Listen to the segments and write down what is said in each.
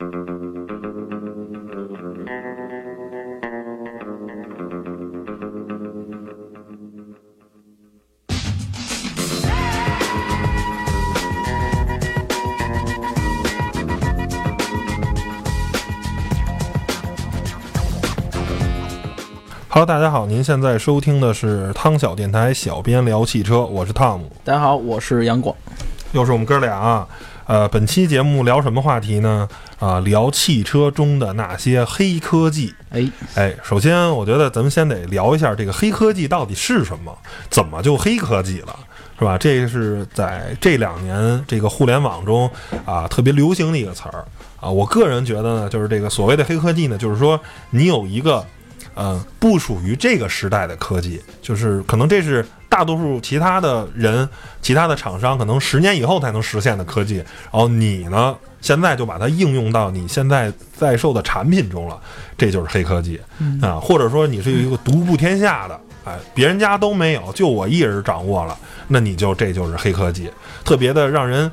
Hello，大家好，您现在收听的是汤小电台，小编聊汽车，我是汤姆，大家好，我是杨广，又是我们哥俩啊。呃，本期节目聊什么话题呢？啊，聊汽车中的那些黑科技。哎哎，首先我觉得咱们先得聊一下这个黑科技到底是什么，怎么就黑科技了，是吧？这是在这两年这个互联网中啊特别流行的一个词儿啊。我个人觉得呢，就是这个所谓的黑科技呢，就是说你有一个。呃，不属于这个时代的科技，就是可能这是大多数其他的人、其他的厂商可能十年以后才能实现的科技，然后你呢，现在就把它应用到你现在在售的产品中了，这就是黑科技。啊，或者说你是一个独步天下的，哎，别人家都没有，就我一人掌握了，那你就这就是黑科技，特别的让人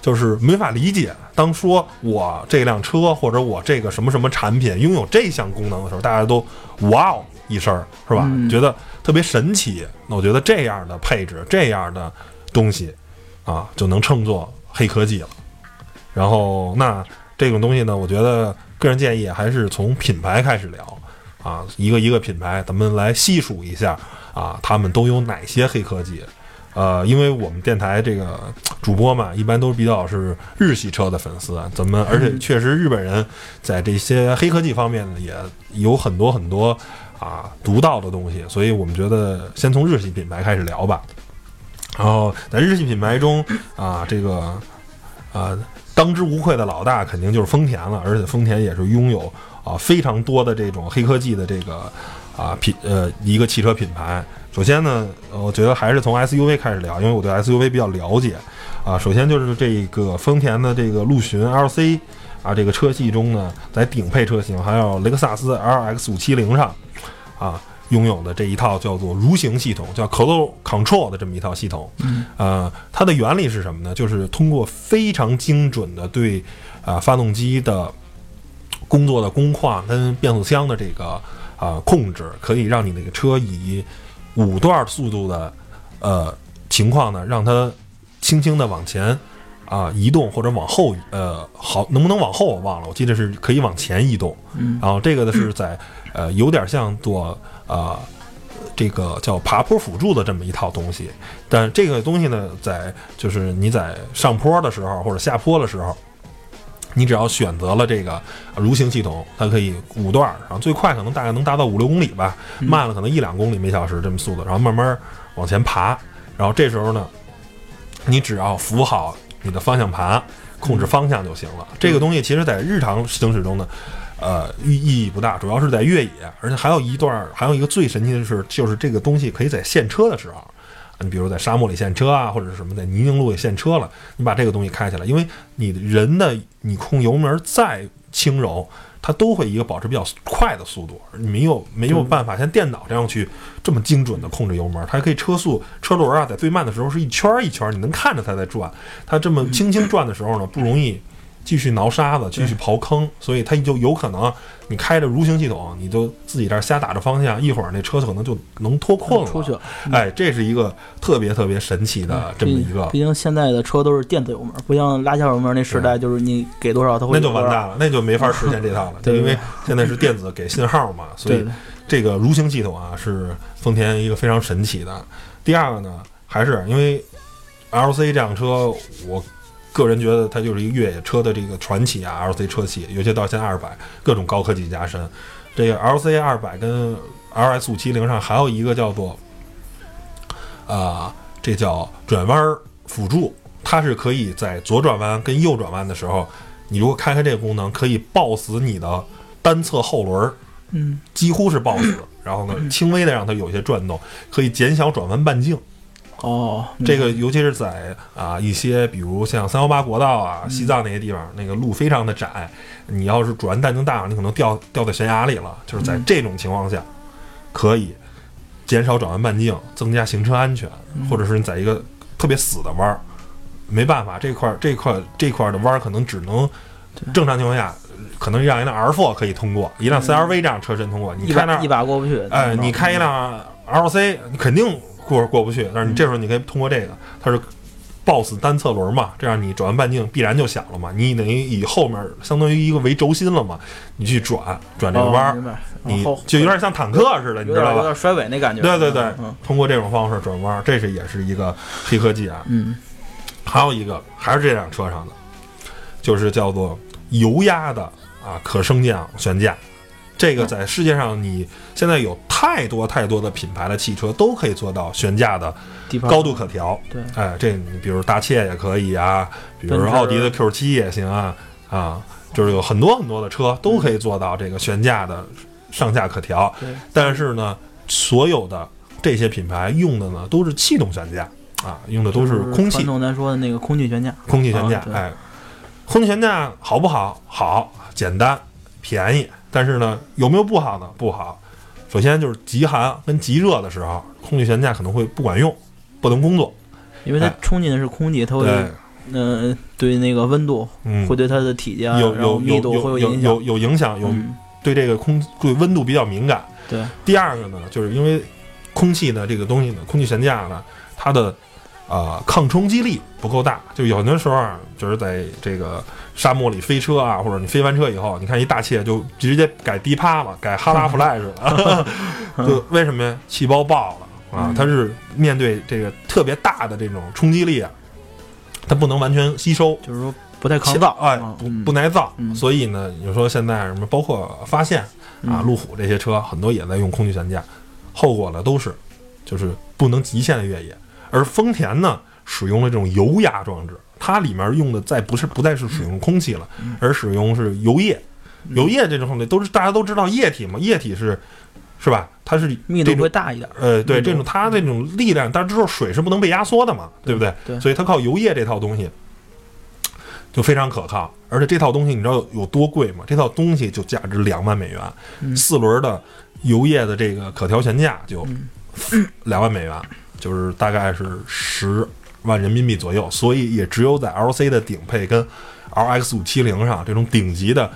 就是没法理解。当说我这辆车或者我这个什么什么产品拥有这项功能的时候，大家都。哇哦一声是吧？觉得特别神奇。那我觉得这样的配置，这样的东西啊，就能称作黑科技了。然后，那这种东西呢，我觉得个人建议还是从品牌开始聊啊，一个一个品牌，咱们来细数一下啊，他们都有哪些黑科技。呃，因为我们电台这个主播嘛，一般都比较是日系车的粉丝，咱们而且确实日本人在这些黑科技方面呢，也有很多很多啊独到的东西，所以我们觉得先从日系品牌开始聊吧。然后在日系品牌中啊，这个啊当之无愧的老大肯定就是丰田了，而且丰田也是拥有啊非常多的这种黑科技的这个啊品呃一个汽车品牌。首先呢，我觉得还是从 SUV 开始聊，因为我对 SUV 比较了解，啊，首先就是这个丰田的这个陆巡 LC，啊，这个车系中呢，在顶配车型还有雷克萨斯 LX 五七零上，啊，拥有的这一套叫做蠕行系统，叫 Close Control 的这么一套系统，呃，它的原理是什么呢？就是通过非常精准的对啊发动机的工作的工况跟变速箱的这个啊控制，可以让你那个车以五段速度的，呃情况呢，让它轻轻的往前啊移动，或者往后，呃，好，能不能往后我忘了，我记得是可以往前移动。嗯，然后这个呢是在呃有点像做呃这个叫爬坡辅助的这么一套东西，但这个东西呢，在就是你在上坡的时候或者下坡的时候。你只要选择了这个蠕行系统，它可以五段，然后最快可能大概能达到五六公里吧，慢了可能一两公里每小时这么速度，然后慢慢往前爬。然后这时候呢，你只要扶好你的方向盘，控制方向就行了。这个东西其实在日常行驶中呢，呃，意意义不大，主要是在越野。而且还有一段，还有一个最神奇的是，就是这个东西可以在现车的时候。你比如在沙漠里陷车啊，或者是什么在泥泞路里陷车了，你把这个东西开起来，因为你人的你控油门再轻柔，它都会一个保持比较快的速度，你没有没有办法像电脑这样去这么精准的控制油门，它还可以车速车轮啊，在最慢的时候是一圈一圈，你能看着它在转，它这么轻轻转的时候呢，不容易。继续挠沙子，继续刨坑，所以它就有可能，你开着蠕行系统，你就自己这瞎打着方向，一会儿那车可能就能脱困了。出去了，哎，这是一个特别特别神奇的这么一个。毕竟现在的车都是电子油门，不像拉下油门那时代，就是你给多少它会。那就完蛋了，那就没法实现这套了。对，因为现在是电子给信号嘛，所以这个蠕行系统啊是丰田一个非常神奇的。第二个呢，还是因为 L C 这辆车，我。个人觉得它就是一个越野车的这个传奇啊，L C 车系，尤其到现在二百，各种高科技加深。这个 L C 二百跟 L S 五七零上还有一个叫做，啊，这叫转弯辅助，它是可以在左转弯跟右转弯的时候，你如果开开这个功能，可以抱死你的单侧后轮，嗯，几乎是抱死，然后呢，轻微的让它有些转动，可以减小转弯半径。哦，这个尤其是在啊一些比如像三幺八国道啊、西藏那些地方，那个路非常的窄，你要是转弯半径大，你可能掉掉在悬崖里了。就是在这种情况下，可以减少转弯半径，增加行车安全，或者是你在一个特别死的弯儿，没办法，这块这块这块的弯儿可能只能正常情况下可能让一辆 R4 可以通过，一辆 CRV 这样车身通过，你开那一把一把过不去。哎，你开一辆 LC，你肯定过过不去，但是你这时候你可以通过这个，它是 BOSS 单侧轮嘛，这样你转弯半径必然就小了嘛，你等于以后面相当于一个为轴心了嘛，你去转转这个弯儿，哦你就有点像坦克似的，你知道吧？有点甩尾那感觉。对对对嗯，通过这种方式转弯，这是也是一个黑科技啊。嗯，还有一个还是这辆车上的，就是叫做油压的啊可升降悬架。这个在世界上，你现在有太多太多的品牌的汽车都可以做到悬架的高度可调。对哎，这你比如大切也可以啊，比如奥迪的 Q 七也行啊，啊，就是有很多很多的车都可以做到这个悬架的上下可调。对但是呢，所有的这些品牌用的呢都是气动悬架啊，用的都是空气传统咱说的那个空气悬架。空气悬架哎，空气悬架好不好？好，简单，便宜。但是呢，有没有不好呢？不好。首先就是极寒跟极热的时候，空气悬架可能会不管用，不能工作。因为它哎冲进的是空气，它会嗯，呃对那个温度嗯会，对它的体积啊，有有密有有度会影响有有。有影响，有嗯对这个空对温度比较敏感。对，第二个呢，就是因为空气呢这个东西呢，空气悬架呢，它的呃抗冲击力不够大，就有的时候啊，就是在这个沙漠里飞车啊，或者你飞完车以后，你看一大切就直接改低趴了，改哈拉 flash 了，就为什么呀？气包爆了啊？嗯！它是面对这个特别大的这种冲击力啊，它不能完全吸收。就是说不太抗造，哎啊，不嗯不耐造，嗯。所以呢，你说现在什么包括发现啊，嗯。路虎这些车很多也在用空气悬架，后果呢都是就是不能极限的越野，而丰田呢使用了这种油压装置，它里面用的再不是不再是使用空气了，而使用是油液，油液这种东西都是大家都知道液体嘛，液体是是吧？它是密度会大一点。呃，对，这种它这种力量，大家知道水是不能被压缩的嘛，对不对？对。所以它靠油液这套东西就非常可靠，而且这套东西你知道有有多贵吗？这套东西就价值两万美元，嗯。四轮的油液的这个可调悬架就嗯。两万美元，就是大概是十万人民币左右，所以也只有在 LC 的顶配跟 RX 五七零上这种顶级的。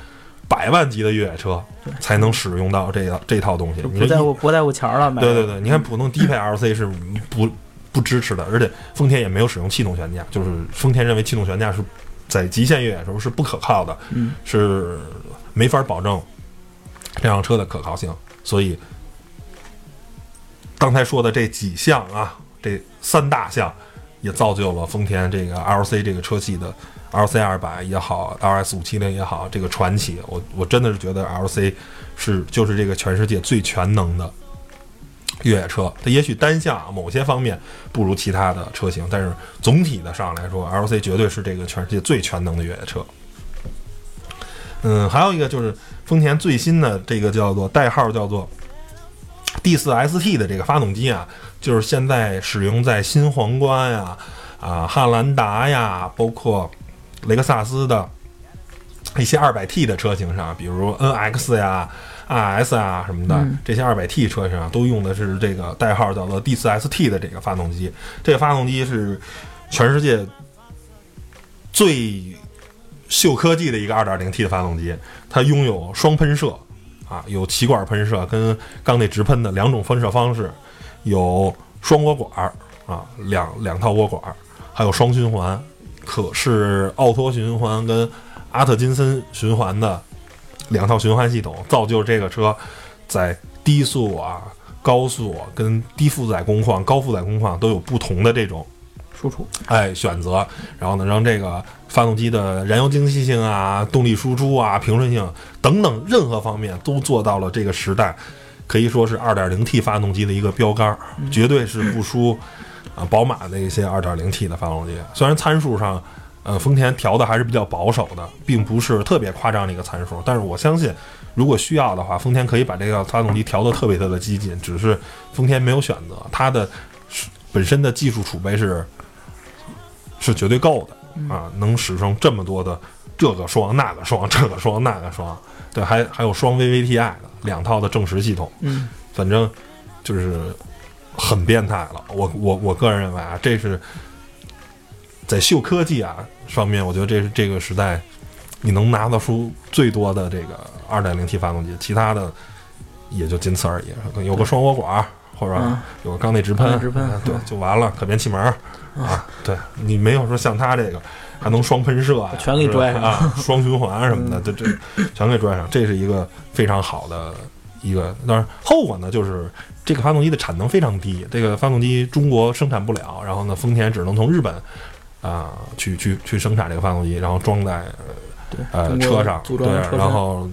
百万级的越野车才能使用到这个这套东西，就不在乎不在乎钱儿了，买对对对，你看普通低配 LC 是不不支持的，而且丰田也没有使用气动悬架，就是丰田认为气动悬架是在极限越野时候是不可靠的，嗯是没法保证这辆车的可靠性。所以刚才说的这几项啊，这三大项也造就了丰田这个 LC 这个车系的 LC 二百也好，LS 五七零也好，这个传奇，我我真的是觉得 LC 是就是这个全世界最全能的越野车。它也许单项某些方面不如其他的车型，但是总体的上来说，LC 绝对是这个全世界最全能的越野车。嗯，还有一个就是丰田最新的这个叫做代号叫做 D 四 ST 的这个发动机啊，就是现在使用在新皇冠呀、啊汉兰达呀，包括雷克萨斯的一些 200T 的车型上，比如 NX 呀、RS 啊什么的，嗯这些 200T 车型上都用的是这个代号叫做 D4ST 的这个发动机。这个发动机是全世界最秀科技的一个 2.0T 的发动机，它拥有双喷射啊，有气管喷射跟缸内直喷的两种喷射方式，有双涡管儿啊，两两套涡管儿，还有双循环，可是奥托循环跟阿特金森循环的两套循环系统，造就这个车在低速啊、高速啊跟低负载工况、高负载工况都有不同的这种输出，哎选择，然后呢，让这个发动机的燃油经济性啊、动力输出啊、平顺性等等任何方面都做到了这个时代可以说是 2.0T 发动机的一个标杆儿，绝对是不输啊宝马的一些 2.0T 的发动机。虽然参数上，呃，丰田调的还是比较保守的，并不是特别夸张的一个参数，但是我相信，如果需要的话，丰田可以把这个发动机调得特别特别激进，只是丰田没有选择，它的本身的技术储备是是绝对够的啊，能使上这么多的这个双那个双这个双那个双，对，还还有双 VVTi 的两套的正时系统，嗯，反正就是很变态了。我我我个人认为啊，这是在秀科技啊方面，我觉得这是这个时代你能拿得出最多的这个二点零 T 发动机，其他的也就仅此而已。有个双涡管，或者嗯有个缸内直喷，对嗯，就完了，可变气门儿啊，对你没有说像它这个还能双喷射啊，全给你拽上啊，双循环什么的，这这全给拽上，这是一个非常好的一个。当然后果呢，就是这个发动机的产能非常低，这个发动机中国生产不了，然后呢，丰田只能从日本啊、去去去生产这个发动机，然后装在对，呃车上，对然后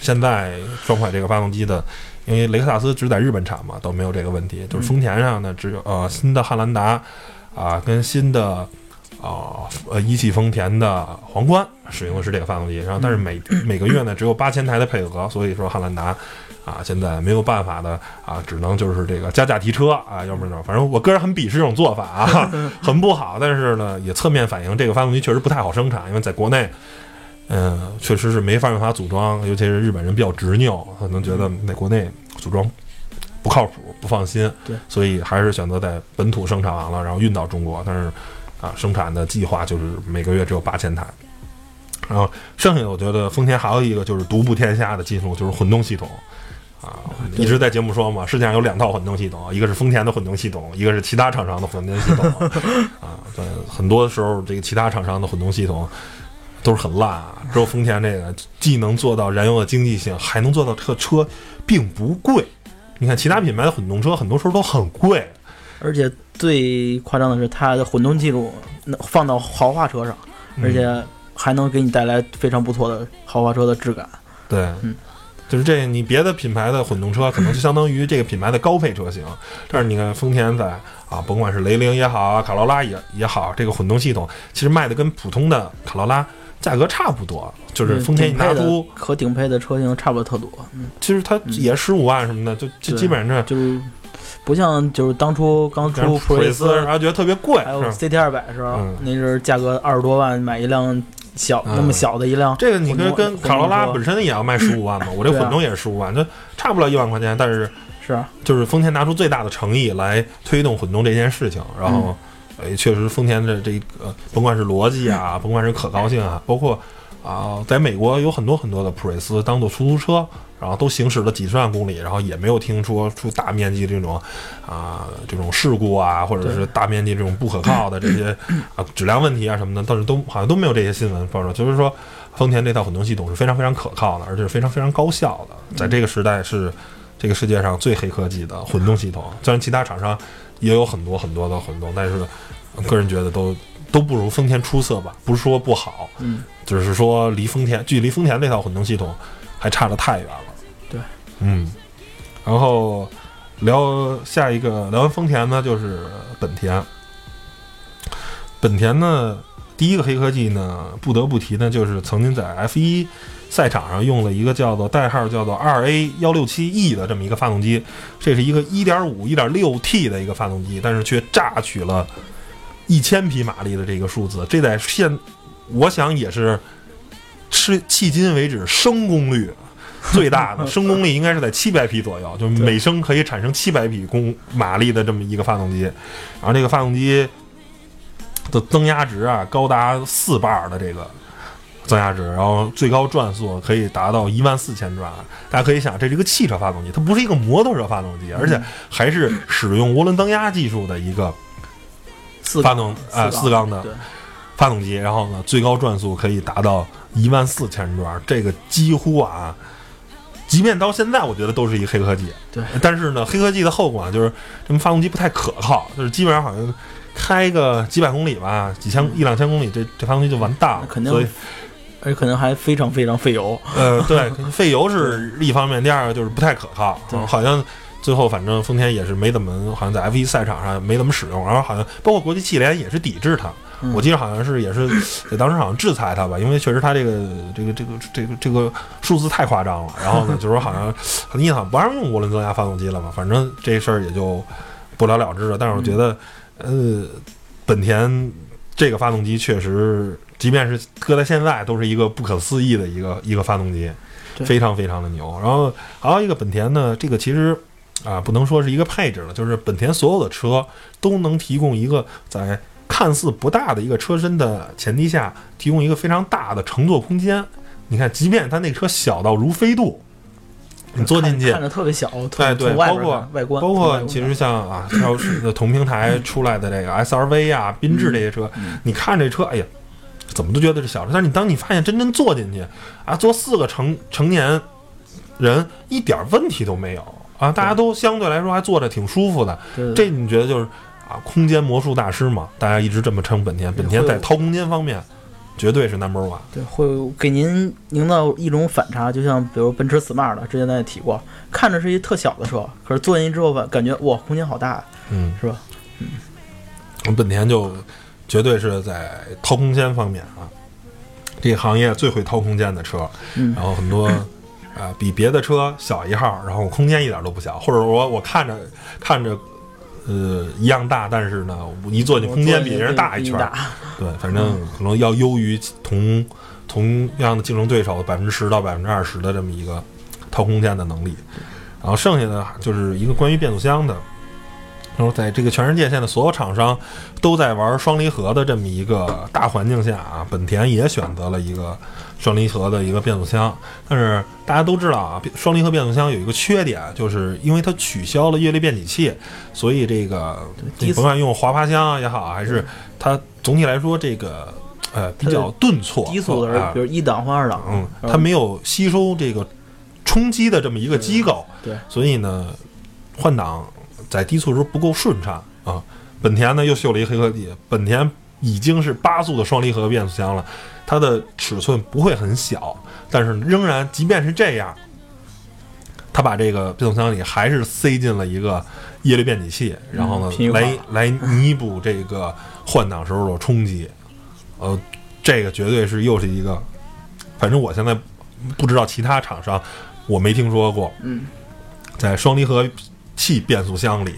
现在装款这个发动机的，因为雷克萨斯只在日本产嘛，都没有这个问题。就是丰田上呢，只有呃新的汉兰达啊、跟新的啊呃一汽丰田的皇冠使用的是这个发动机，然后但是每每个月呢只有八千台的配额，所以说汉兰达。啊，现在没有办法的啊，只能就是这个加价提车啊，要不然就反正我个人很鄙视这种做法啊，很不好。但是呢，也侧面反映这个发动机确实不太好生产，因为在国内嗯，确实是没法用它组装，尤其是日本人比较执拗，可能觉得在国内组装不靠谱、不放心，对，所以还是选择在本土生产完了，然后运到中国。但是啊，生产的计划就是每个月只有八千台。然后剩下的，我觉得丰田还有一个就是独步天下的技术，就是混动系统。啊，一直在节目说嘛，世界上有两套混动系统，一个是丰田的混动系统，一个是其他厂商的混动系统。啊，对，很多时候这个其他厂商的混动系统都是很烂啊，只有丰田这个既能做到燃油的经济性，还能做到这个车并不贵。你看其他品牌的混动车很多时候都很贵，而且最夸张的是，它的混动技术能放到豪华车上，嗯。而且还能给你带来非常不错的豪华车的质感。对，嗯。就是这，你别的品牌的混动车可能就相当于这个品牌的高配车型，但是你看丰田在啊，甭管是雷凌也好啊，卡罗拉也也好，这个混动系统其实卖的跟普通的卡罗拉价格差不多，就是丰田一顶配的拿出，和顶配的车型差不多特多，嗯，其实它也十五万什么的，就就基本上就是不像就是当初刚出普锐斯，然后觉得特别贵，还有 CT 二百的时候，嗯。那是价格二十多万买一辆小、嗯。那么小的一辆，这个你跟跟卡罗拉本身也要卖十五万嘛，我这混动也是十五万，就差不了一万块钱，但是是啊，就是丰田拿出最大的诚意来推动混动这件事情，然后，嗯。呃，确实丰田的这个甭管是逻辑啊，甭管是可靠性啊，包括啊、在美国有很多很多的普锐斯当做出租车，然后都行驶了几十万公里，然后也没有听说出大面积这种啊、这种事故啊，或者是大面积这种不可靠的这些 啊质量问题啊什么的，但是都好像都没有这些新闻报道，就是说丰田这套混动系统是非常非常可靠的，而且是非常非常高效的，在这个时代是这个世界上最黑科技的混动系统。虽然其他厂商也有很多很多的混动，但是个人觉得都都不如丰田出色吧，不是说不好，嗯，只是说离丰田距离丰田那套混动系统还差得太远了。对，嗯，然后聊下一个，聊完丰田呢，就是本田。本田呢，第一个黑科技呢，不得不提呢，就是曾经在 F 一赛场上用了一个叫做代号叫做 2A 幺六七 E 的这么一个发动机，这是一个一点五、一、点六 T 的一个发动机，但是却榨取了一千匹马力的这个数字，这在现我想也是是迄今为止升功率最大的，升功率应该是在七百匹左右，就每升可以产生七百匹功马力的这么一个发动机，然后这个发动机的增压值啊高达四 bar 的这个增压值，然后最高转速可以达到一万四千转。大家可以想，这是一个汽车发动机，它不是一个摩托车发动机，而且还是使用涡轮增压技术的一个四发动啊四缸的，发动机，然后呢，最高转速可以达到一万四千转，这个几乎啊，即便到现在，我觉得都是一个黑科技。对，但是呢，黑科技的后果啊就是这么发动机不太可靠，就是基本上好像开个几百公里吧，几千一两千公里，这这发动机就完蛋了。肯定所以而且可能还非常非常费油。呃，对，费油是一方面，第二个就是不太可靠，对好像最后反正丰田也是没怎么，好像在 F 1赛场上没怎么使用，然后好像包括国际汽联也是抵制它。嗯我记得好像是也是 在当时好像制裁它吧，因为确实它这个这个这个这个这个数字太夸张了。然后呢，就是说好像你好像不让用涡轮增压发动机了嘛，反正这事儿也就不了了之了。但是我觉得，呃，本田这个发动机确实，即便是搁在现在，都是一个不可思议的一个一个发动机，非常非常的牛。然后还有一个本田呢，这个其实啊，不能说是一个配置了，就是本田所有的车都能提供一个在看似不大的一个车身的前提下，提供一个非常大的乘坐空间。你看，即便它那车小到如飞度，你坐进去看，着特别小，对对，包括外观，包括其实像啊，超市的同平台出来的这个 SRV 啊、缤智这些车，嗯你看这车，哎呀，怎么都觉得是小车，但是你当你发现真正坐进去啊，坐四个成成年人一点问题都没有啊，大家都相对来说还坐着挺舒服的，这你觉得就是啊，空间魔术大师嘛？大家一直这么称本田，本田在掏空间方面绝对是 number one。对，会给您营造一种反差，就像比如奔驰 Smart，之前咱也提过，看着是一特小的车，可是坐进去之后吧，感觉哇，空间好大，嗯，是吧？嗯，我本田就绝对是在掏空间方面啊，这个行业最会掏空间的车。嗯然后很多啊、比别的车小一号，然后空间一点都不小，或者我我看着看着呃一样大，但是呢，我一坐进空间比人大一圈儿。对，反正可能要优于同同样的竞争对手百分之十到百分之二十的这么一个掏空间的能力。然后剩下的就是一个关于变速箱的。然后在这个全世界现在所有厂商都在玩双离合的这么一个大环境下啊，本田也选择了一个双离合的一个变速箱。但是大家都知道啊，双离合变速箱有一个缺点，就是因为它取消了液力变体器，所以这个你甭管用滑爬箱也好，还是它总体来说这个呃比较顿挫，低速的时候，啊比如一档换二档，嗯，它没有吸收这个冲击的这么一个机构，对，所以呢，换挡在低速的时候不够顺畅啊。本田呢又秀了一黑科技，本田已经是八速的双离合变速箱了，它的尺寸不会很小，但是仍然即便是这样，它把这个变速箱里还是塞进了一个液力变阻器，然后呢来来弥补这个换挡时候的冲击。呃，这个绝对是又是一个，反正我现在不知道其他厂商，我没听说过，嗯，在双离合器变速箱里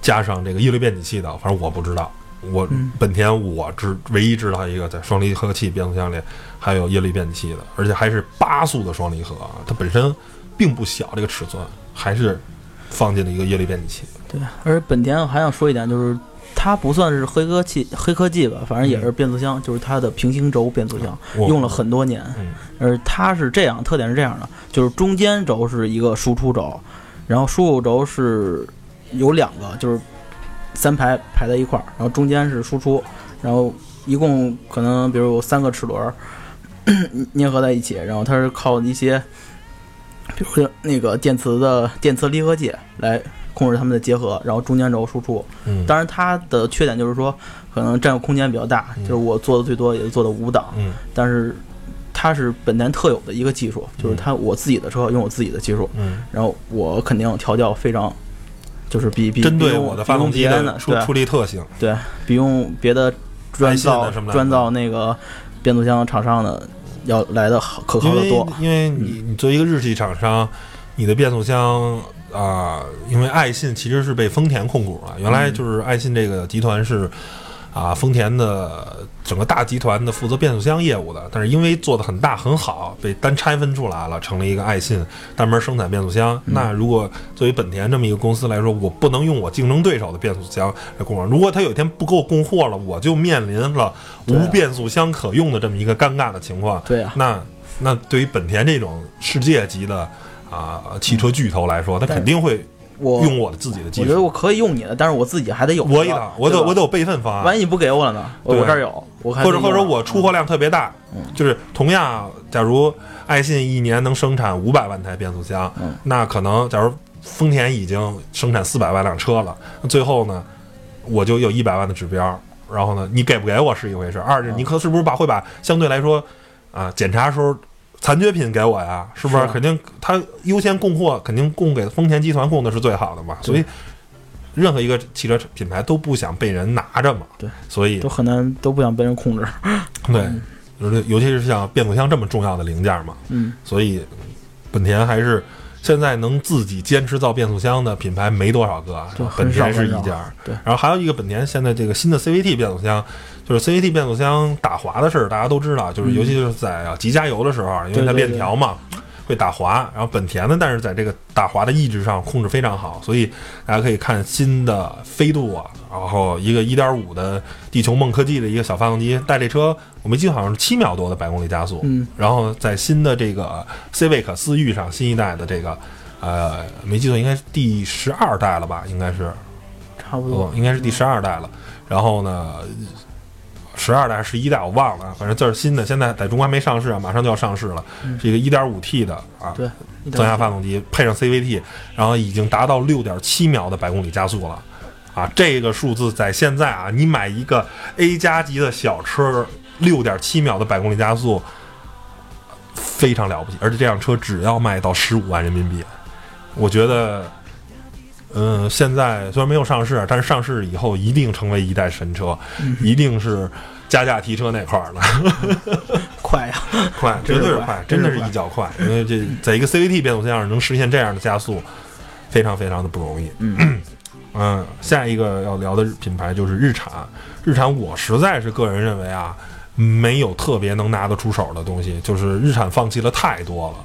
加上这个液力变阻器的，反正我不知道。我嗯。本田我知唯一知道一个在双离合器变速箱里还有液力变体器的，而且还是八速的双离合，它本身并不小，这个尺寸还是放进了一个液力变体器。对。而本田我还想说一点，就是它不算是黑科技黑科技吧，反正也是变速箱，就是它的平行轴变速箱我用了很多年，嗯。而它是这样，特点是这样的，就是中间轴是一个输出轴，然后输入轴是有两个，就是三排排在一块儿，然后中间是输出，然后一共可能比如有三个齿轮儿粘合在一起，然后它是靠一些，比如说那个电磁的电磁离合器来控制它们的结合，然后中间轴输出。嗯，当然，它的缺点就是说，可能占用空间比较大，嗯就是我做的最多也就做的五档，嗯但是它是本田特有的一个技术，就是它我自己的车用我自己的技术，嗯，然后我肯定调教非常，就是比比针对我的发动机对出出力特性，对比用别的专造什么的专造那个变速箱厂商的要来的好可靠的多。因为你你作为一个日系厂商，你的变速箱啊、因为爱信其实是被丰田控股了，原来就是爱信这个集团是啊丰田的整个大集团的负责变速箱业务的，但是因为做的很大很好，被单拆分出来了，成了一个爱信单门生产变速箱。那如果作为本田这么一个公司来说，我不能用我竞争对手的变速箱来供货，如果他有一天不给我供货了，我就面临了无变速箱可用的这么一个尴尬的情况。对啊，那那对于本田这种世界级的啊、汽车巨头来说，他肯定会我用我的自己的技术。我觉得我可以用你的，但是我自己还得有我一一的，我得我得有备份方案，万一你不给我了呢？我这儿有，我看或者或者我出货量特别大，嗯。就是同样，假如爱信一年能生产五百万台变速箱，嗯。那可能假如丰田已经生产四百万辆车了，那最后呢，我就有一百万的指标，然后呢，你给不给我是一回事，二是你可是不是把会把相对来说啊检查时候。残缺品给我呀，是不是？肯定他优先供货，肯定供给丰田集团供的是最好的嘛。所以，任何一个汽车品牌都不想被人拿着嘛。对，所以都很难都不想被人控制。对，尤其尤其是像变速箱这么重要的零件嘛，嗯，所以本田还是现在能自己坚持造变速箱的品牌没多少个本田是一家。对然后还有一个本田现在这个新的 CVT 变速箱，就是 CVT 变速箱打滑的事儿，大家都知道，就是嗯尤其是在啊急加油的时候，因为它链条嘛。会打滑，然后本田呢，但是在这个打滑的抑制上控制非常好，所以大家可以看新的飞度啊，然后一个1.5的地球梦科技的一个小发动机，带这车我没记错好像是七秒多的百公里加速，嗯，然后在新的这个 Civic 思域上，新一代的这个呃没记错应该是第十二代了吧，应该是。差不多哦，应该是第十二代了。然后呢，十二代还是十一代我忘了，反正这是新的，现在在中国还没上市啊，马上就要上市了。嗯是一个一点五 T 的啊对，增压发动机，配上 CVT，然后已经达到六点七秒的百公里加速了。啊，这个数字在现在啊，你买一个 A 加级的小车，六点七秒的百公里加速，非常了不起。而且这辆车只要卖到十五万人民币，我觉得，嗯，现在虽然没有上市，但是上市以后一定成为一代神车，一定是加价提车那块儿了。快呀！快，绝对是快，真的是一脚快。因为这在一个 CVT 变速箱上能实现这样的加速，非常非常的不容易。嗯 嗯，下一个要聊的品牌就是日产。日产，我实在是个人认为啊，没有特别能拿得出手的东西，就是日产放弃了太多了。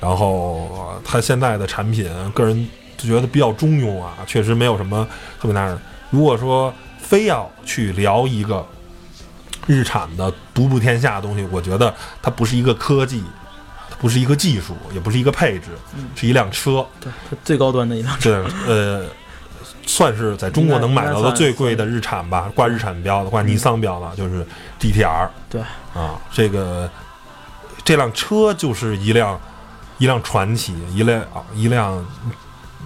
然后呃它现在的产品，个人就觉得比较中庸啊，确实没有什么特别拿手。如果说非要去聊一个日产的独步天下的东西，我觉得它不是一个科技，它不是一个技术，也不是一个配置，是一辆车。对，它最高端的一辆车。对呃，算是在中国能买到的最贵的日产吧，挂日产标的，挂尼桑标的，就是 GTR。对啊，这个这辆车就是一辆一辆传奇，一辆啊一辆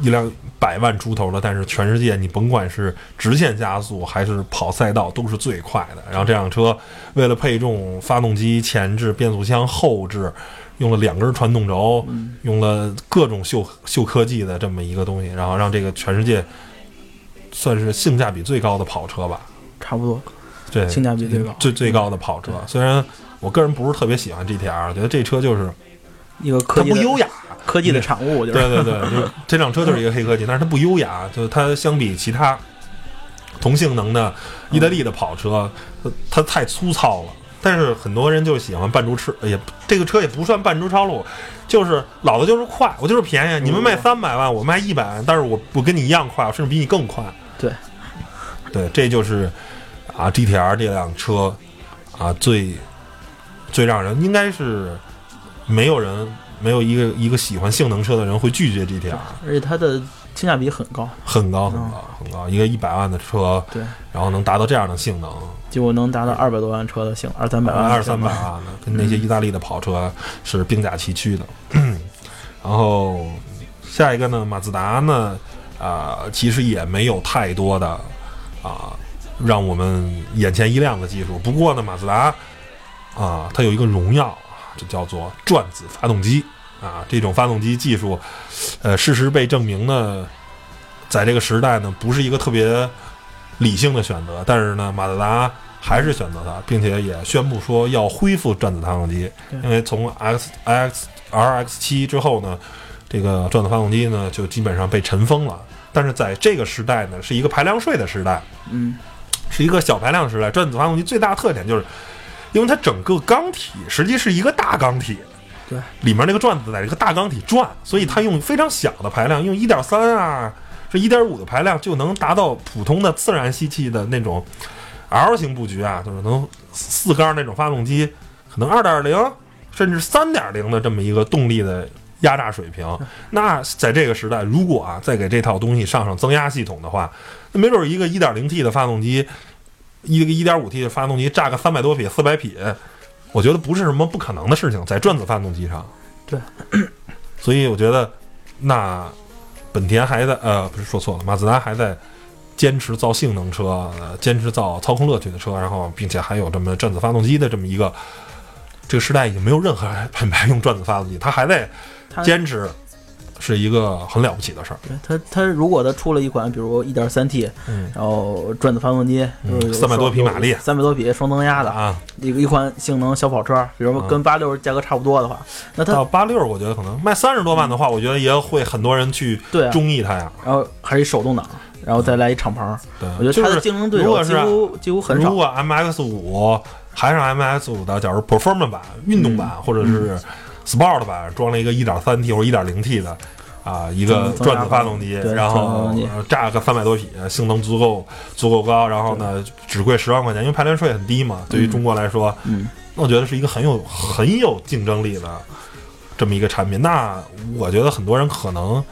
一辆百万出头的，但是全世界你甭管是直线加速还是跑赛道都是最快的。然后这辆车为了配重发动机前置、变速箱后置，用了两根传动轴，用了各种秀秀科技的这么一个东西，然后让这个全世界算是性价比最高的跑车吧。差不多，对，性价比最高最最高的跑车。虽然我个人不是特别喜欢 GTR，觉得这车就是一个科技它不优雅。科技的产物，我觉得。对对对，就是这辆车就是一个黑科技，但是它不优雅，就是它相比其他同性能的意大利的跑车，它它太粗糙了。但是很多人就喜欢扮猪吃，也这个车也不算扮猪超路，就是老子就是快，我就是便宜。你们卖三百万，我卖一百万，但是我我跟你一样快，我甚至比你更快。对，对，这就是啊 GTR 这辆车啊最最让人应该是没有人没有一个一个喜欢性能车的人会拒绝 GTR，而且它的性价比很高，很高很高很高，一个一百万的车，对，然后能达到这样的性能，结果能达到二百多万车的性，二三百万，二三百万的，跟那些意大利的跑车是并驾齐驱的。然后下一个呢，马自达呢，啊、其实也没有太多的啊、让我们眼前一亮的技术。不过呢，马自达啊、它有一个荣耀，就叫做转子发动机啊，这种发动机技术，呃，事实被证明呢，在这个时代呢，不是一个特别理性的选择，但是呢，马自达还是选择它，并且也宣布说要恢复转子发动机，因为从 X X R X 七之后呢，这个转子发动机呢就基本上被尘封了。但是在这个时代呢，是一个排量税的时代，嗯，是一个小排量时代。转子发动机最大特点就是，因为它整个缸体实际是一个大缸体，对，里面那个转子在这个大缸体转，所以它用非常小的排量，用一点三啊，是一点五的排量就能达到普通的自然吸气的那种 L 型布局啊，就是能四缸那种发动机，可能二点零甚至三点零的这么一个动力的压榨水平。那在这个时代，如果啊再给这套东西上上增压系统的话，那没准儿一个一点零 T 的发动机，一个一点五 T 的发动机炸个三百多匹、四百匹，我觉得不是什么不可能的事情，在转子发动机上。对，所以我觉得那本田还在呃不是说错了，马自达还在坚持造性能车，呃坚持造操控乐趣的车，然后并且还有这么转子发动机的这么一个。这个时代已经没有任何品牌 用转子发动机，它还在坚持，是一个很了不起的事儿。对它它如果它出了一款，比如一点三 T，嗯。然后转子发动机，嗯。就是300多匹马力。三百多匹双增压的啊，一个一款性能小跑车，比如说跟八六价格差不多的话，那它到八六，我觉得可能卖三十多万的话，我觉得也会很多人去中意它呀。然后还是一手动挡，然后再来一敞篷，对，我觉得它的竞争对手几乎几乎很少。如果 MX 五还是 MX 五的，假如 Performance 版、运动版，或者是 Sport 版装了一个 1.3T 或者 1.0T 的啊一个转子发动机，然后炸个三百多匹，性能足够足够高，然后呢只贵十万块钱，因为排量税很低嘛，对于中国来说，嗯，那我觉得是一个很有很有竞争力的这么一个产品。那我觉得很多人可能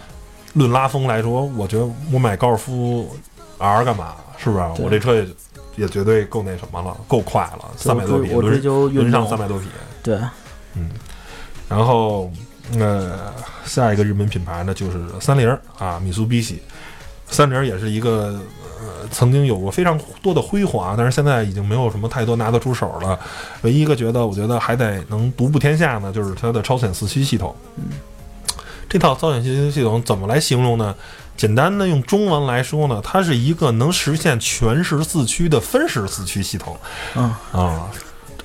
论拉风来说，我觉得我买高尔夫 R 干嘛？是不是？我这车也也绝对够那什么了，够快了，三百多匹，轮轮上动三百多匹。对，然后，呃，下一个日本品牌呢就是三菱儿啊，米苏比西。三菱儿也是一个呃曾经有过非常多的辉煌，但是现在已经没有什么太多拿得出手了。唯一一个觉得，我觉得还得能独步天下呢，就是它的超显四驱系统。这套超显四驱系统怎么来形容呢？简单的用中文来说呢，它是一个能实现全时四驱的分时四驱系统。嗯啊，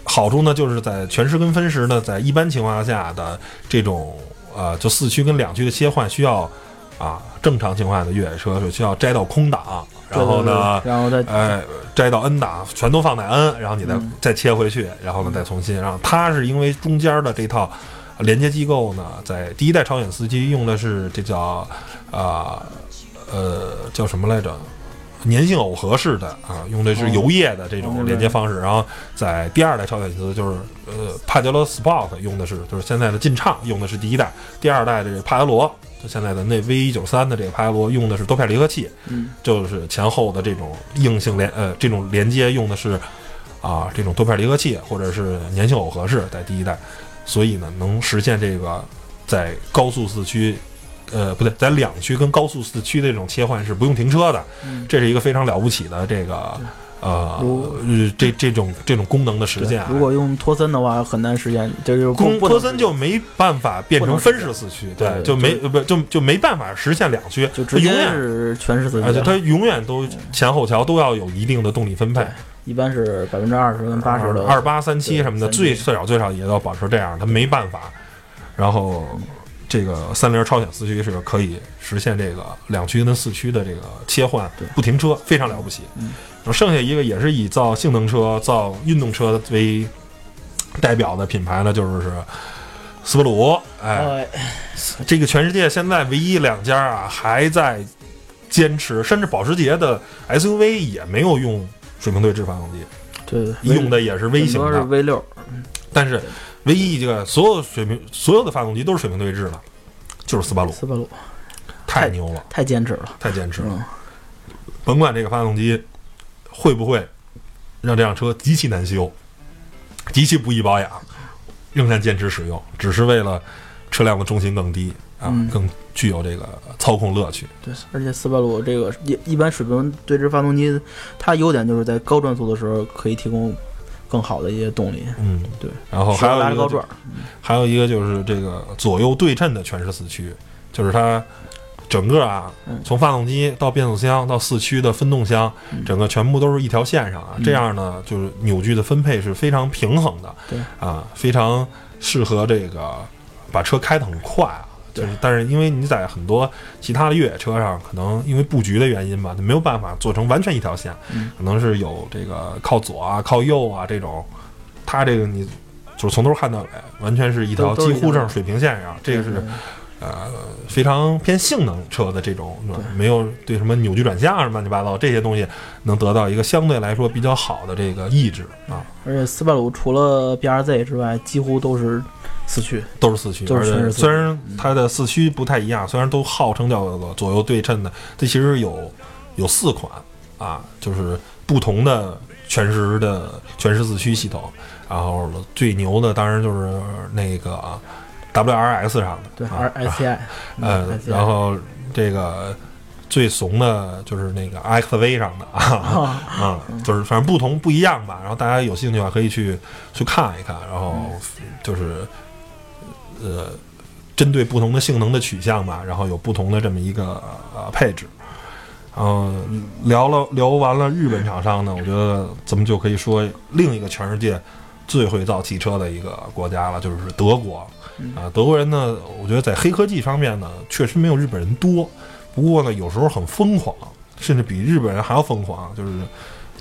好处呢就是在全时跟分时呢，在一般情况下的这种呃，就四驱跟两驱的切换需要啊，正常情况下的越野车是需要摘到空档，然后呢，然后再哎，摘到 N 档，全都放在 N，然后你再、嗯再切回去，然后呢再重新。然后它是因为中间的这套连接机构呢，在第一代超显司机用的是这叫啊呃叫什么来着？粘性耦合式的啊，用的是哦油液的这种连接方式。然后在第二代超显司就是呃帕杰罗 Sport 用的是就是现在的劲畅用的是第一代，第二代这个帕杰罗就现在的那 V 一九三的这个帕杰罗用的是多片离合器，嗯就是前后的这种硬性连呃这种连接用的是啊这种多片离合器或者是粘性耦合式，在第一代，所以呢能实现这个在高速四驱。呃，不对，在两驱跟高速四驱的这种切换是不用停车的，嗯。这是一个非常了不起的这个呃这这种这种功能的实现啊。如果用托森的话，很难实现，这就是公托森就没办法变成分时四驱，对对就没呃不就就没办法实现两驱，就直接它永远是全时四驱，而且它永远都前后桥都要有一定的动力分配，一般是百分之二十跟八十的二八三七什么的，最最少最少也要保持这样，它没办法。然后这个三菱超显四驱是可以实现这个两驱跟四驱的这个切换对不停车，非常了不起。嗯然后剩下一个也是以造性能车、造运动车为代表的品牌呢，就是斯巴鲁。哎，哎，这个全世界现在唯一两家啊还在坚持，甚至保时捷的 SUV 也没有用水平对置发动机，对对，用的也是微型的。V 六，但是唯一一个所有水平所有的发动机都是水平对置的，就是斯巴鲁，斯巴鲁。太牛了，太坚持了，太坚持了。嗯，甭管这个发动机会不会让这辆车极其难修，极其不易保养，仍然坚持使用，只是为了车辆的重心更低啊，嗯。更具有这个操控乐趣。对，而且斯巴鲁这个一一般水平对置发动机，它优点就是在高转速的时候可以提供更好的一些动力，嗯，对。然后还有一个就拉高转，还有一个就是这个左右对称的全时四驱，就是它整个啊嗯，从发动机到变速箱到四驱的分动箱，嗯整个全部都是一条线上啊。嗯这样呢，就是扭矩的分配是非常平衡的，对啊，非常适合这个把车开得很快啊。就是，但是因为你在很多其他的越野车上，可能因为布局的原因吧，它没有办法做成完全一条线，嗯。可能是有这个靠左啊、靠右啊这种，它这个你就是从头看到尾，完全是一条几乎上水平线上，这个是呃非常偏性能车的这种，没有对什么扭矩转向什么乱七八糟这些东西能得到一个相对来说比较好的这个抑制啊，而且斯巴鲁除了 BRZ 之外，几乎都是四驱，都是四驱，而且都是全是四驱虽然它的四驱不太一样，虽然都号称叫做左右对称的，这其实有有四款啊，就是不同的全时的全时四驱系统，然后最牛的当然就是那个 WRX 上的，对啊 R SCI，呃，嗯然后这个最怂的就是那个 XV 上的啊 啊，就是反正不同不一样吧。然后大家有兴趣的话可以去去看一看，然后就是呃，针对不同的性能的取向吧，然后有不同的这么一个呃配置。嗯，聊了聊完了日本厂商呢，我觉得咱们就可以说另一个全世界最会造汽车的一个国家了，就是德国。啊，德国人呢，我觉得在黑科技方面呢，确实没有日本人多。不过呢，有时候很疯狂，甚至比日本人还要疯狂。就是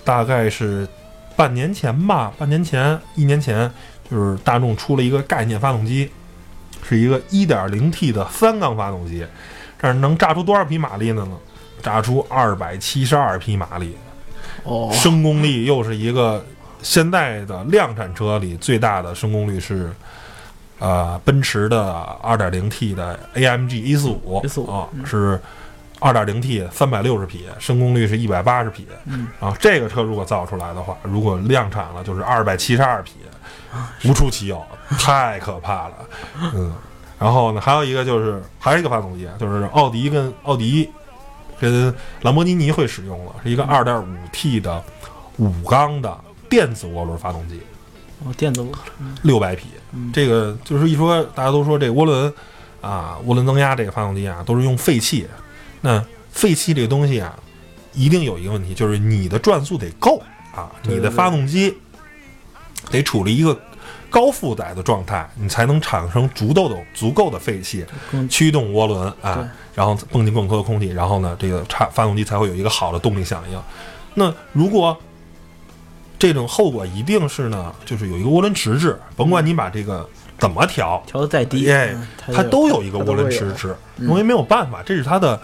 大概是半年前吧，半年前、一年前，就是大众出了一个概念发动机，是一个 1.0T 的三缸发动机，这能炸出多少匹马力呢？炸出272匹马力，哦，升功率又是一个现在的量产车里最大的升功率是，呃，奔驰的 2.0T 的 AMG 145 145啊，嗯。是 2.0T 360匹，升功率是180匹。嗯，啊，这个车如果造出来的话，如果量产了就是272匹，无出其右，太可怕了。嗯，然后呢，还有一个就是还是一个发动机，就是奥迪跟奥迪跟兰博基尼会使用了，是一个 2.5T 的五缸的电子涡轮发动机，哦，电子六百匹。嗯这个就是一说，大家都说这涡轮啊，涡轮增压这个发动机啊，都是用废气。那废气这个东西啊，一定有一个问题，就是你的转速得够啊，对你的发动机得处于一个高负载的状态，你才能产生足够的足够的废气驱动涡轮啊，然后泵进更多的空气，然后呢，这个差发动机才会有一个好的动力响应。那如果这种后果一定是呢，就是有一个涡轮迟滞，甭管你把这个怎么调，调的再低，它都有一个涡轮迟滞，嗯因为没有办法，这是它的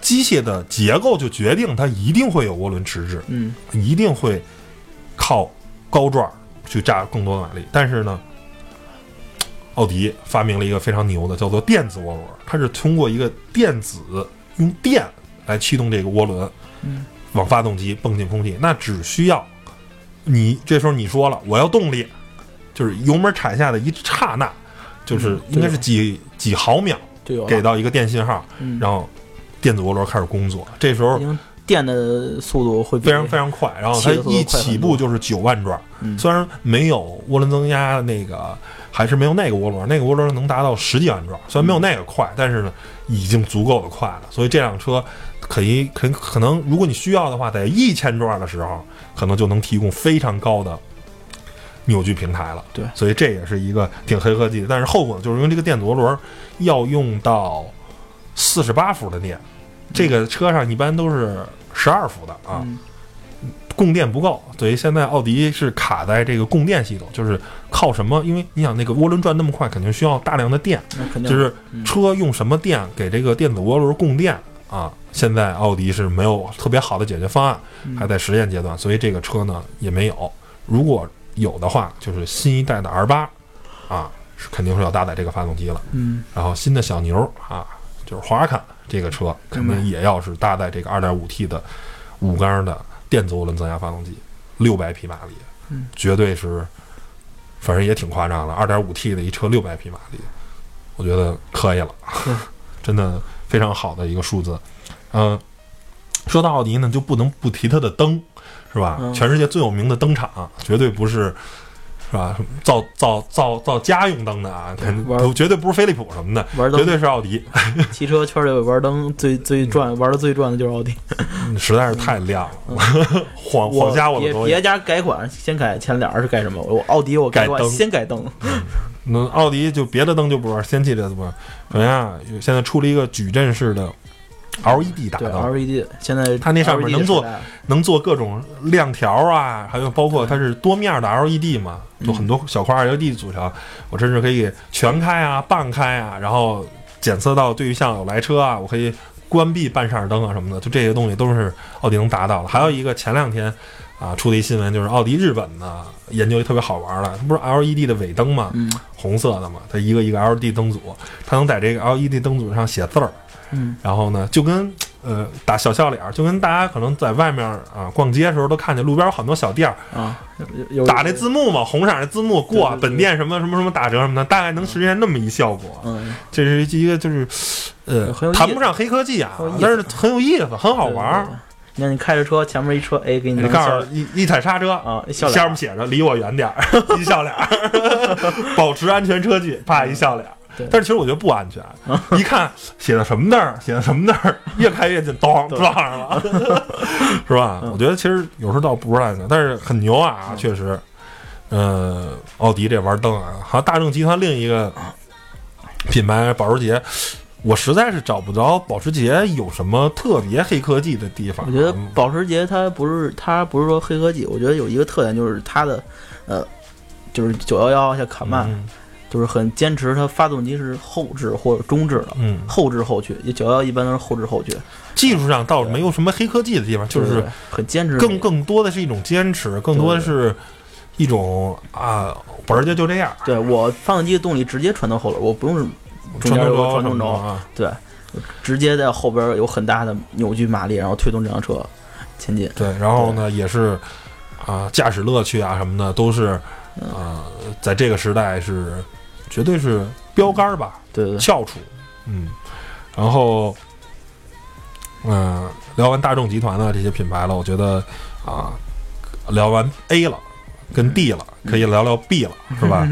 机械的结构就决定它一定会有涡轮迟滞，嗯一定会靠高转去榨更多的马力。但是呢，奥迪发明了一个非常牛的，叫做电子涡轮，它是通过一个电子用电来驱动这个涡轮，嗯。往发动机泵进空气，那只需要你这时候你说了我要动力，就是油门踩下的一刹那，就是嗯应该是几几毫秒给到一个电信号，嗯。然后电子涡轮开始工作，这时候电的速度会非常非常快，然后它一起步就是九万转，嗯虽然没有涡轮增压那个，还是没有那个涡轮，那个涡轮能达到十几万转，虽然没有那个快，但是呢，已经足够的快了。所以这辆车可以可可能，如果你需要的话，在一千转的时候，可能就能提供非常高的扭矩平台了。对所以这也是一个挺黑科技的。但是后果就是因为这个电子涡轮要用到四十八伏的电，这个车上一般都是十二伏的啊。嗯供电不够，所以现在奥迪是卡在这个供电系统，就是靠什么？因为你想那个涡轮转那么快，肯定需要大量的电，就是嗯车用什么电给这个电子涡轮供电啊？现在奥迪是没有特别好的解决方案，嗯还在实验阶段，所以这个车呢也没有。如果有的话，就是新一代的 R 八啊，是肯定是要搭载这个发动机了。嗯然后新的小牛啊，就是华卡这个车，肯明白定也要是搭载这个 2.5T 的五缸的电子涡轮增压发动机，六百匹马力，嗯，绝对是，反正也挺夸张的，2.5T 的一车六百匹马力，我觉得可以了，真的非常好的一个数字。嗯、说到奥迪呢，就不能不提它的灯，是吧？嗯全世界最有名的灯厂，绝对不是。是吧？造造造造家用灯的啊，肯定玩绝对不是飞利浦什么的，绝玩灯对是奥迪，汽车圈里玩灯最最赚玩的最赚的就是奥迪。嗯实在是太亮了，嗯晃晃瞎我的东西。别别家改款先改前脸是改什么？我奥迪我改先改灯，那奥迪就别的灯就不玩，先记得不？怎么样，现在出了一个矩阵式的 LED 灯，LED 现在它那上面能做能做各种亮条啊，还有包括它是多面的 LED 嘛，嗯就很多小块 LED 组成，我甚至可以全开啊、半开啊，然后检测到对向有来车啊，我可以关闭半扇灯啊什么的，就这些东西都是奥迪能达到的。还有一个前两天啊出的一新闻，就是奥迪日本呢研究一特别好玩的，它不是 LED 的尾灯嘛，嗯红色的嘛，它一个一个 LED 灯组，它能在这个 LED 灯组上写字儿。嗯然后呢，就跟呃打小笑脸儿，就跟大家可能在外面啊逛街的时候都看见路边有很多小店儿啊打那字幕嘛，红色儿的字幕过本店什么什么什么打折什么的，大概能实现那么一效果。嗯这是一个就是呃谈不上黑科技啊但是很有意思，很好玩儿。。对对对你看你开着车，前面一车，哎，给你你告诉一一踩刹车啊，笑脸下面写着离我远点儿，一笑脸儿，保持安全车距，啪一笑脸。但是其实我觉得不安全，一看写的什么字儿，写的什么字儿，越开越近，咚 撞上了，是吧？嗯我觉得其实有时候倒不是安全，但是很牛啊，嗯确实。呃，奥迪这玩灯啊，好像大众集团另一个品牌保时捷。我实在是找不着保时捷有什么特别黑科技的地方。我觉得保时捷它不是它不是说黑科技，我觉得有一个特点就是它的呃，就是九幺幺像卡曼，嗯就是很坚持它发动机是后置或者中置的，嗯，后置后驱，九幺幺一般都是后置后驱，技术上倒没有什么黑科技的地方，就是很坚持，更更多的是一种坚持，更多的是一种啊，本儿就就这样，对我发动机的动力直接传到后轮，我不用中间的传动轴，啊，对，直接在后边有很大的扭矩马力，然后推动这辆车前进。对，然后呢也是啊，驾驶乐趣啊什么的都是嗯啊，在这个时代是绝对是标杆儿吧，对对翘楚，嗯，然后嗯、聊完大众集团的这些品牌了，我觉得啊，聊完 A 了，跟 D 了，可以聊聊 B 了，是吧？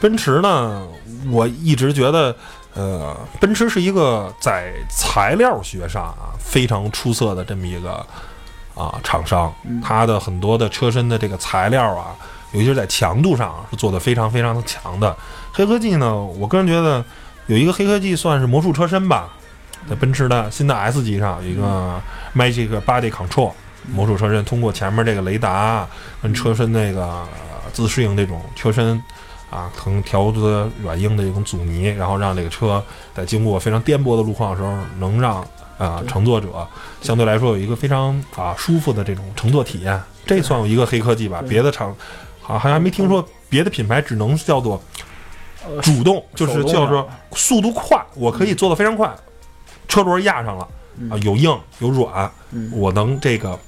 奔驰呢，我一直觉得，呃，奔驰是一个在材料学上啊非常出色的这么一个啊厂商，嗯它的很多的车身的这个材料啊，尤其是在强度上啊是做的非常非常的强的。黑科技呢，我个人觉得有一个黑科技算是魔术车身吧，在奔驰的新的 S 级上有一个 Magic Body Control 魔术车身，通过前面这个雷达跟车身那个呃自适应这种车身啊，可能调节软硬的这种阻尼，然后让这个车在经过非常颠簸的路况的时候，能让啊、对乘坐者相对来说有一个非常啊舒服的这种乘坐体验，这算有一个黑科技吧？别的厂好像还没听说别的品牌只能叫做呃主动，就是手动叫做速度快，我可以做的非常快，车轮压上了嗯。啊，有硬有软，嗯，我能这个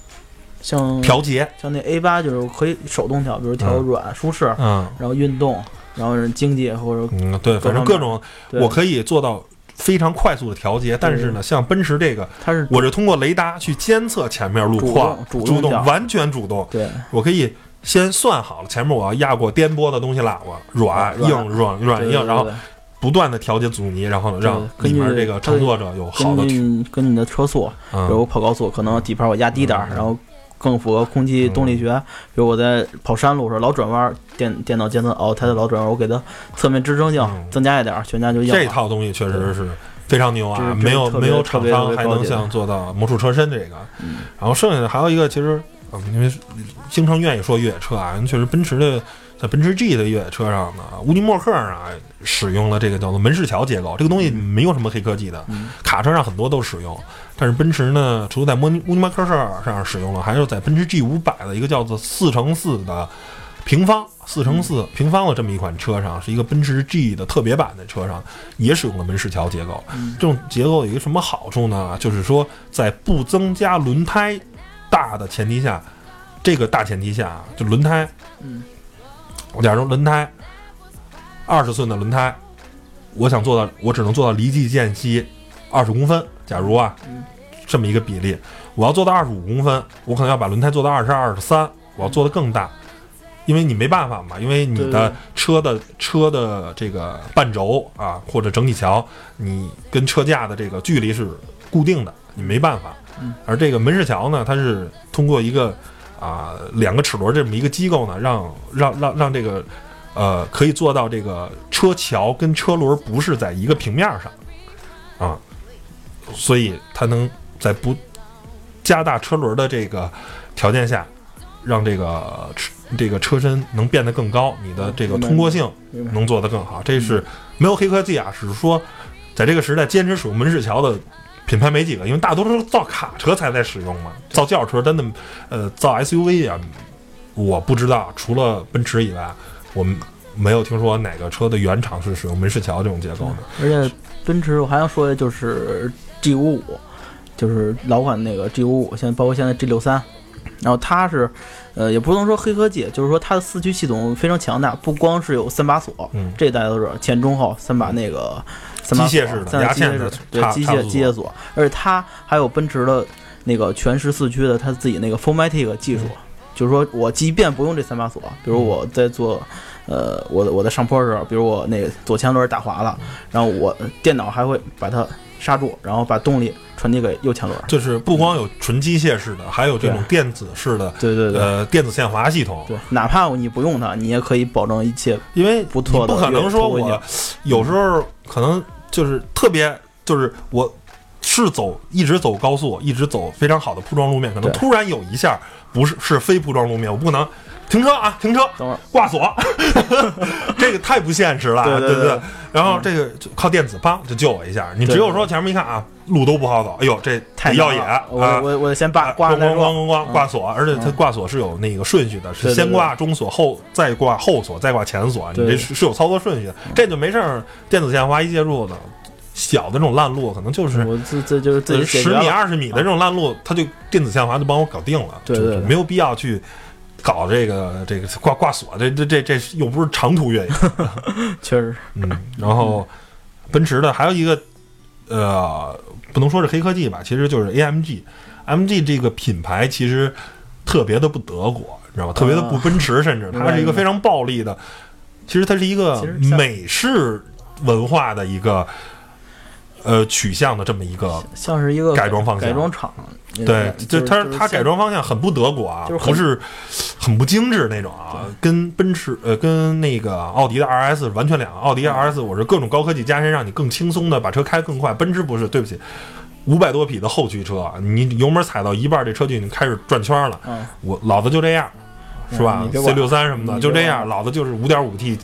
像调节，像那 A 八就是可以手动调，比如调嗯。软、舒适，嗯。然后运动，然后是经济或者嗯，对，反正各种我可以做到非常快速的调节，但是呢，像奔驰这个，它是我是通过雷达去监测前面路况，主动完全主动，对。我可以先算好了前面我要压过颠簸的东西喇叭，软软。硬软软硬，然后不断的调节阻尼，然后呢让里面这个乘坐者有好的根据根据你的车速，比如跑高速，可能底盘我压低点儿，嗯。然后更符合空气动力学。比如我在跑山路时候老转弯，电电脑监测哦，它的老转弯，我给它侧面支撑性嗯。增加一点儿，悬架就硬了。这套东西确实是非常牛啊，没有没有厂商还能像做到魔术车身这个。嗯。然后剩下的还有一个，其实嗯，因为经常愿意说越野车啊，确实奔驰的在奔驰 G 的越野车上呢，乌尼莫克上啊使用了这个叫做门市桥结构，这个东西没有什么黑科技的，嗯卡车上很多都使用。但是奔驰呢，除了在莫尼乌尼莫克上使用了，还有在奔驰 G 五百的一个叫做四乘四的平方四乘四平方的这么一款车上，是一个奔驰 G 的特别版的车上，也使用了门市桥结构。嗯这种结构有一个什么好处呢？就是说，在不增加轮胎大的前提下，这个大前提下啊，就轮胎，嗯，我假如轮胎二十寸的轮胎，我想做到，我只能做到离地间隙二十公分。假如啊嗯，这么一个比例，我要做到二十五公分，我可能要把轮胎做到二十二、二十三，我要做得更大。因为你没办法嘛，因为你的车的车的这个半轴啊，或者整体桥，你跟车架的这个距离是固定的，你没办法。嗯。而这个门市桥呢，它是通过一个啊、两个齿轮这么一个机构呢，让让让让这个呃可以做到这个车桥跟车轮不是在一个平面上啊，所以它能在不加大车轮的这个条件下，让这个车这个车身能变得更高，你的这个通过性能做得更好。这是没有黑科技啊，只是说在这个时代坚持使用门市桥的品牌没几个，因为大多数造卡车才在使用嘛，造轿车真的呃造 SUV 啊，我不知道，除了奔驰以外，我们没有听说哪个车的原厂是使用门市桥这种结构的。而且奔驰我还要说的就是 G 五五，就是老款那个 G 五五，现在包括现在 G 六三，然后它是，呃，也不能说黑科技，就是说它的四驱系统非常强大，不光是有三把锁，嗯，这大家都知道，前中后三把那个机械式的三把机械式牙嵌的对机械机械锁，而且它还有奔驰的那个全时四驱的它自己那个 Formatic 技术，就是说我即便不用这三把锁，比如我在做。呃，我的我在上坡的时候，比如我那个左前轮打滑了，然后我电脑还会把它刹住，然后把动力传递给右前轮。就是不光有纯机械式的，还有这种电子式的对对对、呃电子限滑系统。对，哪怕你不用它，你也可以保证一切。因为不错的你不可能说我有时候可能就是特别就是我是走一直走高速，一直走非常好的铺装路面，可能突然有一下不是是非铺装路面，我不能停车啊，停车，等会儿。挂锁，这个太不现实了，对对对。然后这个就靠电子帮就救我一下，你只有说前面一看啊，路都不好走，哎呦这太得要野难了。我啊。我我先挂啊挂咣咣咣咣咣挂锁，而且它嗯。挂锁是有那个顺序的，是先挂中锁后再挂后锁，再挂前锁，你这是是有操作顺序的，这就没事儿。电子限滑一介入的，小的这种烂路可能就是我这这就是自己十米、了。二十米的这种烂路，它就电子限滑就帮我搞定了，没有必要去搞这个这个挂挂锁，这这这这又不是长途越野，确实，嗯，然后奔驰的还有一个呃，不能说是黑科技吧，其实就是 AMG。AMG 这个品牌其实特别的不德国，你知道吗？特别的不奔驰，甚至 它是一个非常暴力的。其实它是一个美式文化的一个呃取向的这么一个像是一个改装方向改装厂。对，就就它它改装方向很不德国啊，就是很不是很不精致那种啊，跟奔驰呃跟那个奥迪的 RS 完全两个。奥迪 RS 我是各种高科技加深，让你更轻松的把车开更快，奔驰不是，对不起。五百多匹的后驱车，你油门踩到一半，这车就已经开始转圈了。嗯，我老子就这样，是吧？C 六三什么的就这样，老子就是五点五 T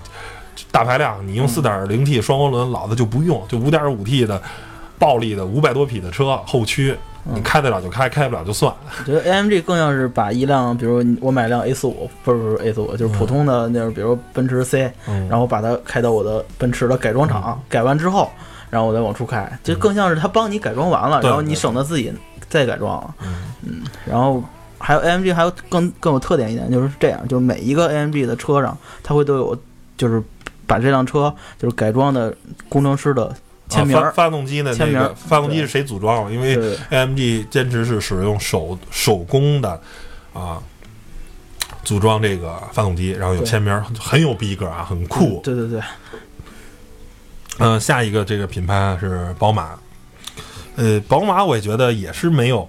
大排量，你用四点零 T 双涡轮，老子就不用，就五点五 T 的暴力的五百多匹的车后驱，你开得了就开，开不了就算。我觉得 AMG 更像是把一辆，比如我买辆 A 四五不是不是 A 四五就是普通的那种，比如奔驰 C，嗯，然后把它开到我的奔驰的改装厂，改完之后，然后我再往出开，就更像是他帮你改装完了，对然后你省得自己再改装了。嗯然后还有 AMG 还有更更有特点一点就是这样，就是每一个 AMG 的车上，它会都有就是把这辆车就是改装的工程师的签名。啊发发动机的那个发动机是谁组装？因为 AMG 坚持是使用手手工的啊组装这个发动机，然后有签名，很有逼格啊，很酷。对对对，嗯、下一个这个品牌是宝马。呃，宝马我也觉得也是没有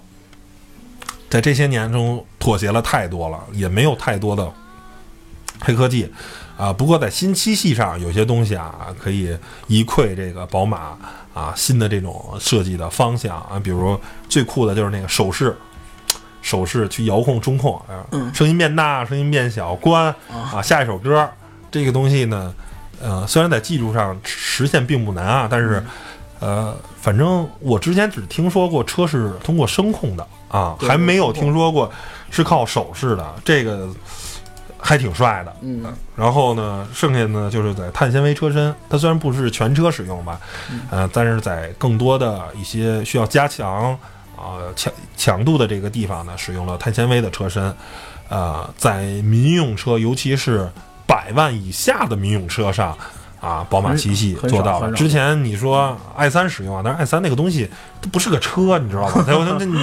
在这些年中妥协了太多了，也没有太多的黑科技啊。不过在新七系上有些东西啊，可以一窥这个宝马啊新的这种设计的方向啊，比如最酷的就是那个手势。手势去遥控中控啊，嗯声音变大，声音变小，关啊，下一首歌，这个东西呢，呃，虽然在技术上实现并不难啊，但是，呃，反正我之前只听说过车是通过声控的啊，还没有听说过是靠手势的，这个还挺帅的。嗯，然后呢，剩下呢就是在碳纤维车身，它虽然不是全车使用吧，呃，但是在更多的一些需要加强啊、强强度的这个地方呢，使用了碳纤维的车身。呃，在民用车，尤其是百万以下的民用车上。啊，宝马七系做到了。之前你说 i 三使用啊，但是 i 三那个东西它不是个车，你知道吧？它它你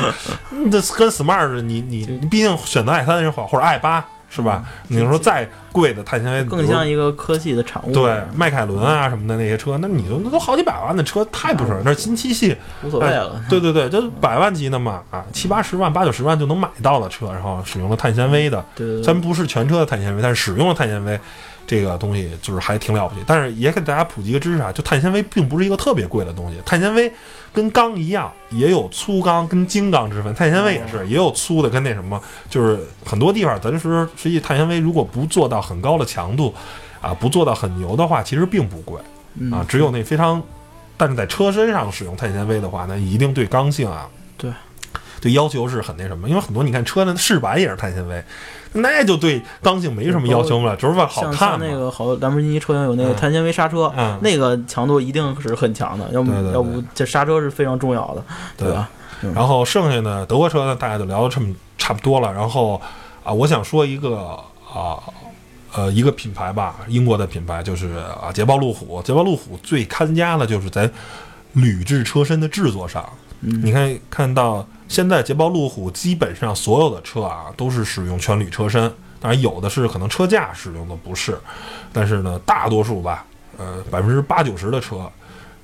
你这跟 smart 你你你毕竟选择 i 三的人好，或者 i 八是吧？你说再贵的碳纤维，更像一个科技的产物。对迈凯伦啊什么的那些车，那你说那都好几百万的车，太不是，那是新七系，无所谓了。对对对，就是百万级的嘛啊，七八十万、八九十万就能买到的车，然后使用了碳纤维的，对对对虽然不是全车的碳纤维，但是使用了碳纤维。这个东西就是还挺了不起，但是也给大家普及一个知识啊，就碳纤维并不是一个特别贵的东西。碳纤维跟钢一样，也有粗钢跟精钢之分。碳纤维也是，也有粗的跟那什么，就是很多地方咱说实际碳纤维如果不做到很高的强度，啊，不做到很牛的话，其实并不贵嗯啊。只有那非常，但是在车身上使用碳纤维的话，那一定对刚性啊，对，对要求是很那什么。因为很多你看车的饰板也是碳纤维，那就对刚性没什么要求了，就是为好像看嘛。像那个好兰博基尼车型有那个嗯碳纤维刹车，嗯那个强度一定是很强的，要不要不这刹车是非常重要的，对吧？然后剩下的，德国车呢，大家就聊的这么差不多了。然后啊，我想说一个啊，呃，一个品牌吧，英国的品牌就是啊，捷豹路虎。捷豹路虎最看家的就是在铝制车身的制作上。嗯你看看到现在捷豹路虎基本上所有的车啊都是使用全铝车身，当然有的是可能车架使用的不是，但是呢，大多数吧，呃，百分之八九十的车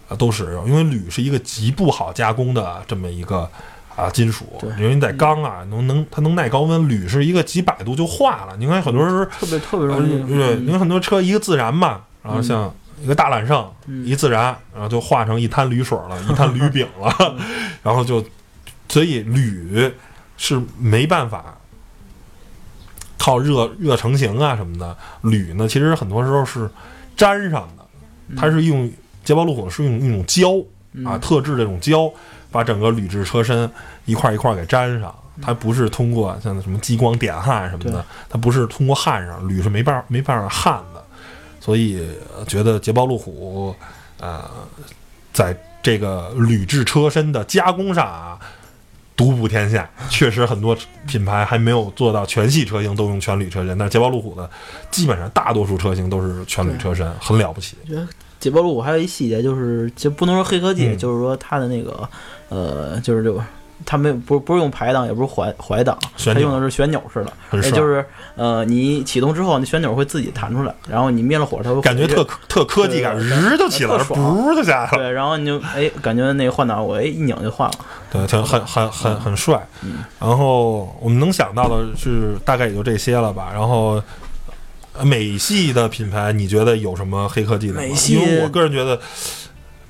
啊都使用，因为铝是一个极不好加工的这么一个啊金属，因为你在钢啊能能它能耐高温，铝是一个几百度就化了。你看很多人特别特别呃容易，对，你看很多车一个自燃嘛，然后像一个大揽胜，嗯。一自燃，然后就化成一滩铝水了，一滩铝饼了，然后就，所以铝是没办法靠热热成型啊什么的，铝呢其实很多时候是粘上的，它是用捷豹路虎是用一种胶啊，嗯特制这种胶把整个铝制车身一块一块给粘上。它不是通过像什么激光点焊什么的，它不是通过焊上，铝是没办法没办法焊的，所以呃觉得捷豹路虎，呃，在这个铝制车身的加工上啊，独步天下。确实很多品牌还没有做到全系车型都用全铝车身，但是捷豹路虎的基本上大多数车型都是全铝车身，很了不起。我觉得捷豹路虎还有一细节，就是就不能说黑科技，嗯就是说它的那个呃，就是这个。它没有不不是用排档，也不是怀怀档，它用的是旋钮式的，也就是呃，你启动之后，那旋钮会自己弹出来，然后你灭了火，它会感觉特特科技感，对日就起来了，噗就下来了。对，然后你就哎，感觉那个换挡我哎一拧就换了，对，挺很很很很帅。嗯然后我们能想到的是大概也就这些了吧。然后呃美系的品牌，你觉得有什么黑科技的吗？美系因为我个人觉得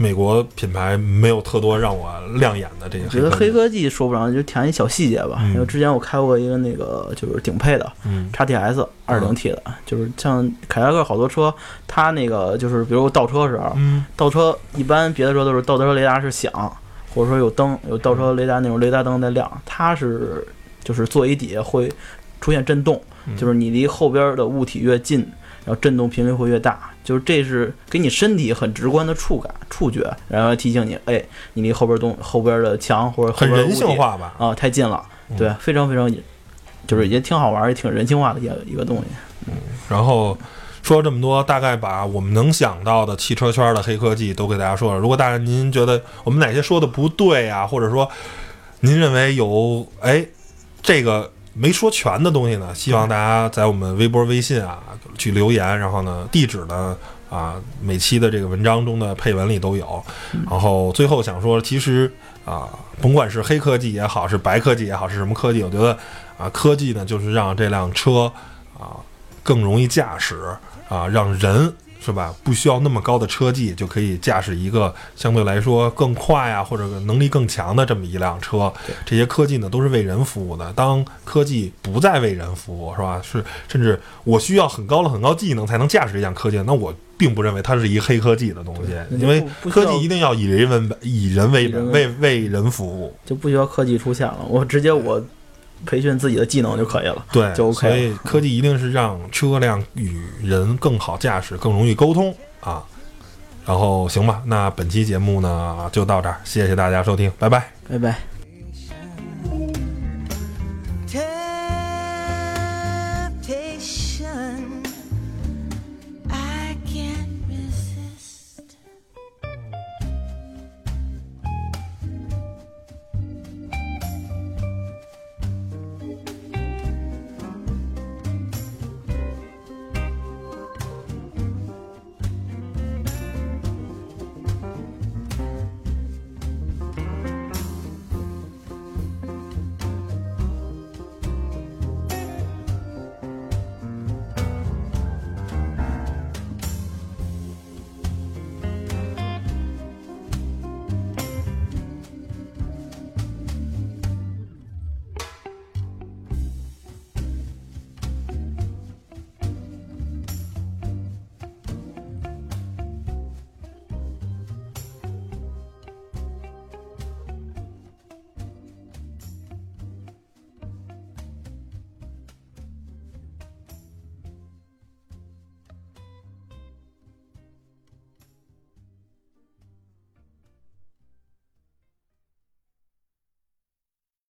美国品牌没有特多让我亮眼的这些我觉得黑黑科技。说不上，就填一小细节吧。嗯。因为之前我开过一个那个就是顶配的嗯。XTS 二零 T 的，就是像凯迪拉克好多车，它那个就是比如倒车时候，嗯。倒车一般别的车都是倒车雷达是响，或者说有灯，有倒车雷达那种雷达灯在亮，它是就是座椅底下会出现震动，嗯。就是你离后边的物体越近，然后震动频率会越大，就是这是给你身体很直观的触感、触觉，然后提醒你，哎，你离后边东后边的墙或者后很人性化吧？啊太近了，嗯对，非常非常，就是也挺好玩，也挺人性化的一个一个东西。嗯然后说这么多，大概把我们能想到的汽车圈的黑科技都给大家说了。如果大家您觉得我们哪些说的不对啊，或者说您认为有哎这个没说全的东西呢，希望大家在我们微博、微信啊去留言，然后呢地址呢啊每期的这个文章中的配文里都有。然后最后想说，其实啊，甭管是黑科技也好，是白科技也好，是什么科技，我觉得啊科技呢就是让这辆车啊更容易驾驶啊，让人是吧不需要那么高的车技就可以驾驶一个相对来说更快啊或者能力更强的这么一辆车。这些科技呢都是为人服务的。当科技不再为人服务，是吧？是甚至我需要很高的很高技能才能驾驶这辆科技，那我并不认为它是一个黑科技的东西，因为科技一定要以人为本，以人为本，为为人服务。就不需要科技出现了，我直接我培训自己的技能就可以了。对，就 OK 所以科技一定是让车辆与人更好驾驶，更容易沟通啊。然后行吧，那本期节目呢就到这儿，谢谢大家收听，拜拜。拜拜。